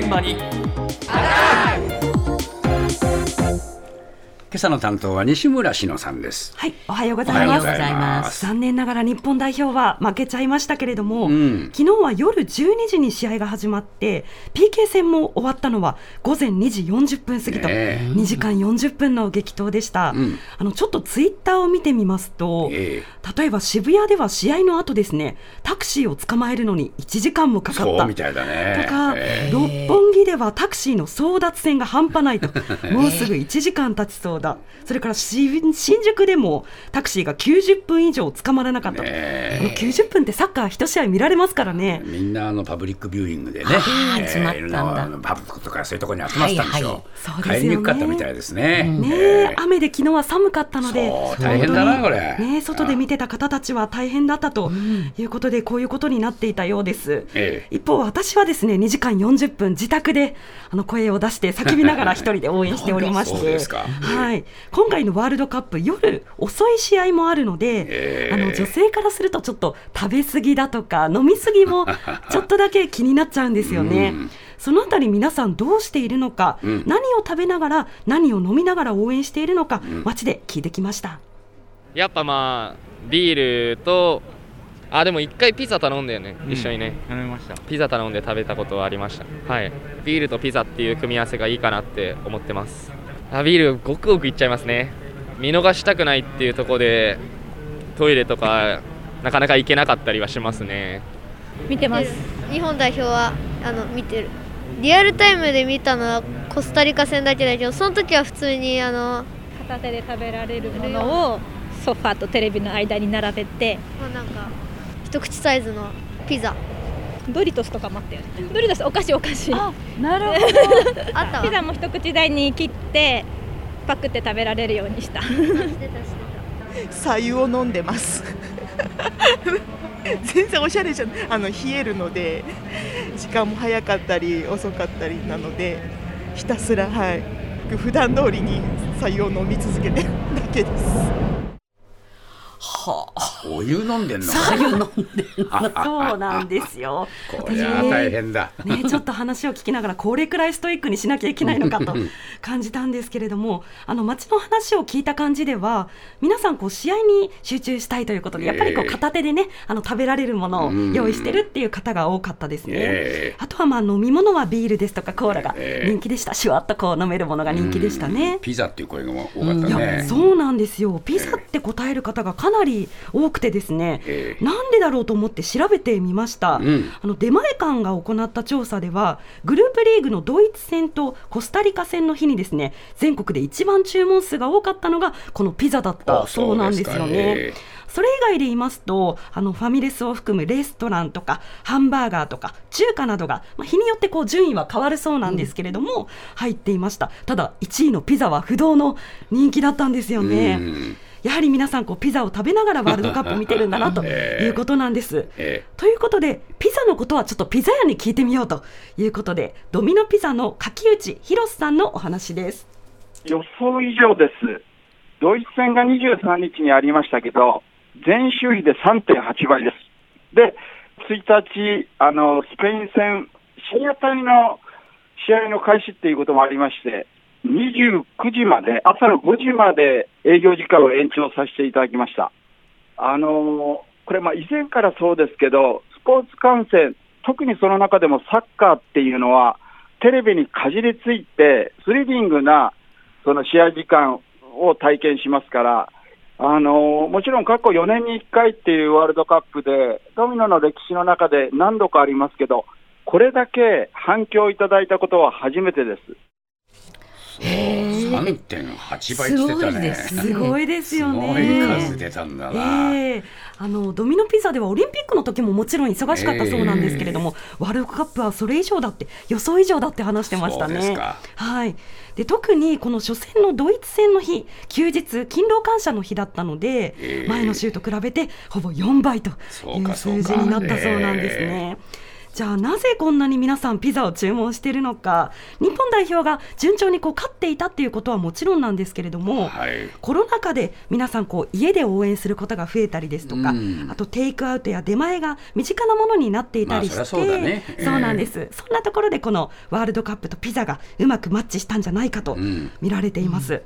現場に。今朝の担当は西村篠さんです。はい、おはようございます。ございます残念ながら日本代表は負けちゃいましたけれども、ん昨日は夜12時に試合が始まって、PK 戦も終わったのは午前2時40分過ぎと、ねえ2時間40分の激闘でした。んあのちょっとツイッターを見てみますと、え例えば渋谷では試合の後ですね、タクシーを捕まえるのに1時間もかかったみ。たいだね。とか、え六本木ではタクシーの争奪戦が半端ないと、もうすぐ1時間経ちそうだ、それからし新宿でもタクシーが90分以上捕まらなかった、え。この90分ってサッカー1試合見られますからね。みんなあのパブリックビューイングでね、あー集まったんだ。いろんなパブとかそういうところに集まってたんでしょ。はいはい。帰りにくかったみたいですね。ね。ええ雨で昨日は寒かったので大変だなこれ。ね、外で見てた方たちは大変だったということで、こういうことになっていたようです。ええ。一方、私はですね2時間40分、自宅であの声を出して叫びながら一人で応援しておりまして。そうですか、はい、今回のワールドカップ、夜遅い試合もあるので、ええあの女性からするとちょっと食べ過ぎだとか飲み過ぎも ちょっとだけ気になっちゃうんですよね。うん。そのあたり皆さんどうしているのか、ん。何を食べながら何を飲みながら応援しているのか、街で聞いてきました。やっぱまあビールとあでも一回ピザ頼んだよね、一緒にね。頼みました。ピザ頼んで食べたことはありました。はい。ビールとピザっていう組み合わせがいいかなって思ってますあビールごくごくいっちゃいますね。見逃したくないっていうところでトイレとかなかなか行けなかったりはしますね。見てます。日本代表はあの見てる。リアルタイムで見たのはコスタリカ戦だけだけどその時は普通にあの、片手で食べられるものをソファーとテレビの間に並べてまあ、なんか一口サイズのピザドリトスとかもあったよね。ドリトスお菓子お菓子。なるほど。あったわ。ピザも一口大に切ってパクって食べられるようにした。してたしてた。白湯を飲んでます。全然おしゃれじゃないあの冷えるので時間も早かったり遅かったりなのでひたすらはい。普段通りに白湯を飲み続けてるだけです。はあお湯飲んでんの。さ湯飲んでそうなんですよ。こりゃ大変だ。ね、ちょっと話を聞きながらこれくらいストイックにしなきゃいけないのかと感じたんですけれどもあの街の話を聞いた感じでは皆さんこう試合に集中したいということでやっぱりこうええ片手でねあの食べられるものをうん用意してるっていう方が多かったですね。ええあとはまあ飲み物はビールですとかコーラがええ人気でした、シュワッとこう飲めるものが人気でしたね。ピザっていう声が多かったいやね。そうなんですよ、ピザって答える方がかなり多くてですね、ええ。なんでだろうと思って調べてみました、うん。あの出前館が行った調査では、グループリーグのドイツ戦とコスタリカ戦の日にですね全国で一番注文数が多かったのがこのピザだったあそうなんですよね。ええ。それ以外で言いますとあのファミレスを含むレストランとかハンバーガーとか中華などが、まあ、日によってこう順位は変わるそうなんですけれども、入っていました。ただ1位のピザは不動の人気だったんですよね。うんやはり皆さんこうピザを食べながらワールドカップ見てるんだなと ええいうことなんです。えということでピザのことはちょっとピザ屋に聞いてみようということでドミノピザの柿内博さんのお話です。予想以上です。ドイツ戦が23日にありましたけど、前週比で3.8倍です。で、1日、あの、スペイン戦、深夜帯の試合の開始っていうこともありまして、29時まで、朝の5時まで営業時間を延長させていただきました。あのこれ、以前からそうですけど、スポーツ観戦、特にその中でもサッカーっていうのは、テレビにかじりついて、スリリングなその試合時間を体験しますから、あのもちろん過去4年に1回っていうワールドカップで、ドミノの歴史の中で何度かありますけど、これだけ反響いただいたことは初めてです。え3.8倍ってたね。すごいですよね。すごい数出たんだな。ええあのドミノピザではオリンピックの時ももちろん忙しかったそうなんですけれども、ワールドカップはそれ以上だって予想以上だって話してましたね。はい。で特にこの初戦のドイツ戦の日、休日勤労感謝の日だったので、ええ前の週と比べてほぼ4倍という数字になったそうなんですね。じゃあなぜこんなに皆さんピザを注文しているのか。日本代表が順調にこう勝っていたっていうことはもちろんなんですけれども、はい。コロナ禍で皆さんこう家で応援することが増えたりですとか、うん。あとテイクアウトや出前が身近なものになっていたりして、まあそそうだね。なんです。そんなところでこのワールドカップとピザがうまくマッチしたんじゃないかとうん。見られています。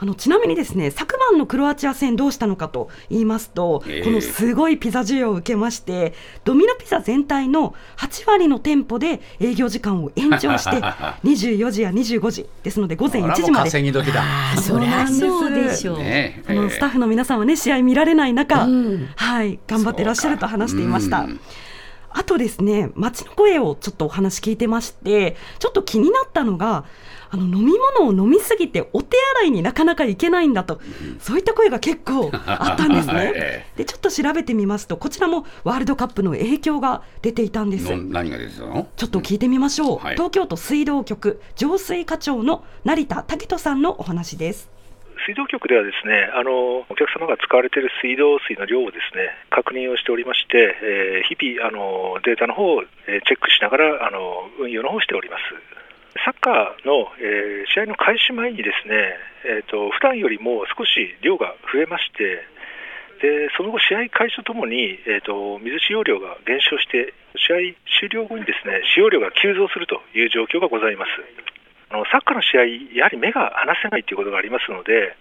あのちなみにですね昨晩のクロアチア戦どうしたのかと言いますと、ええ。このすごいピザ需要を受けましてドミノピザ全体の8割の店舗で営業時間を延長して 24時や25時ですので午前1時まで。そうでしょう。ねあのスタッフの皆さんはね試合見られない中、うん。はい頑張ってらっしゃると話していました。うん。あとですね街の声をちょっとお話聞いてましてちょっと気になったのがあの飲み物を飲みすぎてお手洗いになかなか行けないんだと、そういった声が結構 あったんですね え。でちょっと調べてみますとこちらもワールドカップの影響が出ていたんです。の何が出てたの？ちょっと聞いてみましょう、はい東京都水道局浄水課長の成田武人さんのお話です。水道局ではですねあのお客様が使われている水道水の量をですね確認をしておりまして、えー日々あのデータの方を、えーチェックしながらあの運用の方をしております。サッカーの、えー試合の開始前にですね、えー、と普段よりも少し量が増えましてでその後、試合開始とともに、えー、と水使用量が減少して試合終了後にですね使用量が急増するという状況がございます。あのサッカーの試合、やはり目が離せないということがありますので、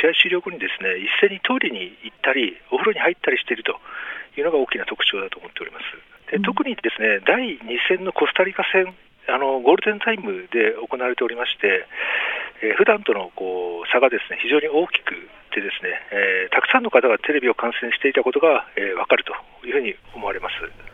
試合終了後にですね一斉にトイレに行ったり、お風呂に入ったりしているというのが大きな特徴だと思っております。で特にですね第2戦のコスタリカ戦、あのゴールデンタイムで行われておりまして、えー普段とのこう差がですね非常に大きくてですね、えーたくさんの方がテレビを観戦していたことが、えーわかるというふうに思われます。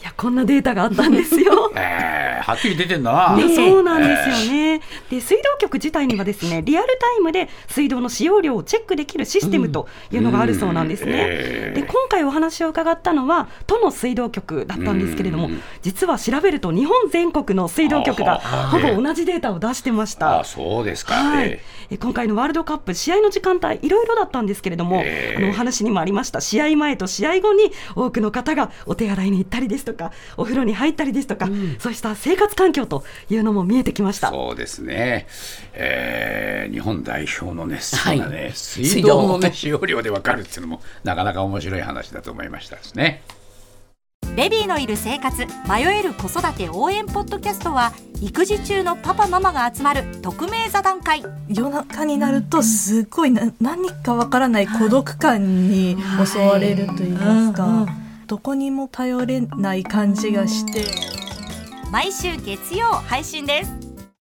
いやこんなデータがあったんですよ。えー、はっきり出てんだな。ね、そうなんですよね。で水道局自体にはですねリアルタイムで水道の使用量をチェックできるシステムというのがあるそうなんですね。うんえーで今回お話を伺ったのは都の水道局だったんですけれども、うん実は調べると日本全国の水道局があほぼ同じデータを出してました。あ、そうですか。はいえ、え今回のワールドカップ試合の時間帯いろいろだったんですけれども、えーあのお話にもありました試合前と試合後に多くの方がお手洗いに行ったりですとかお風呂に入ったりですとか、そうした生活環境というのも見えてきました。そうですね、えー日本代表の熱戦がね、はい水道の、ね、使用量で分かるっていうのもなかなか面白い話だと思いましたですね。ベビーのいる生活迷える子育て応援ポッドキャストは育児中のパパママが集まる匿名座談会。夜中になるとすっごいな何かわからない孤独感に襲われると言いますか、どこにも頼れない感じがして。毎週月曜配信です。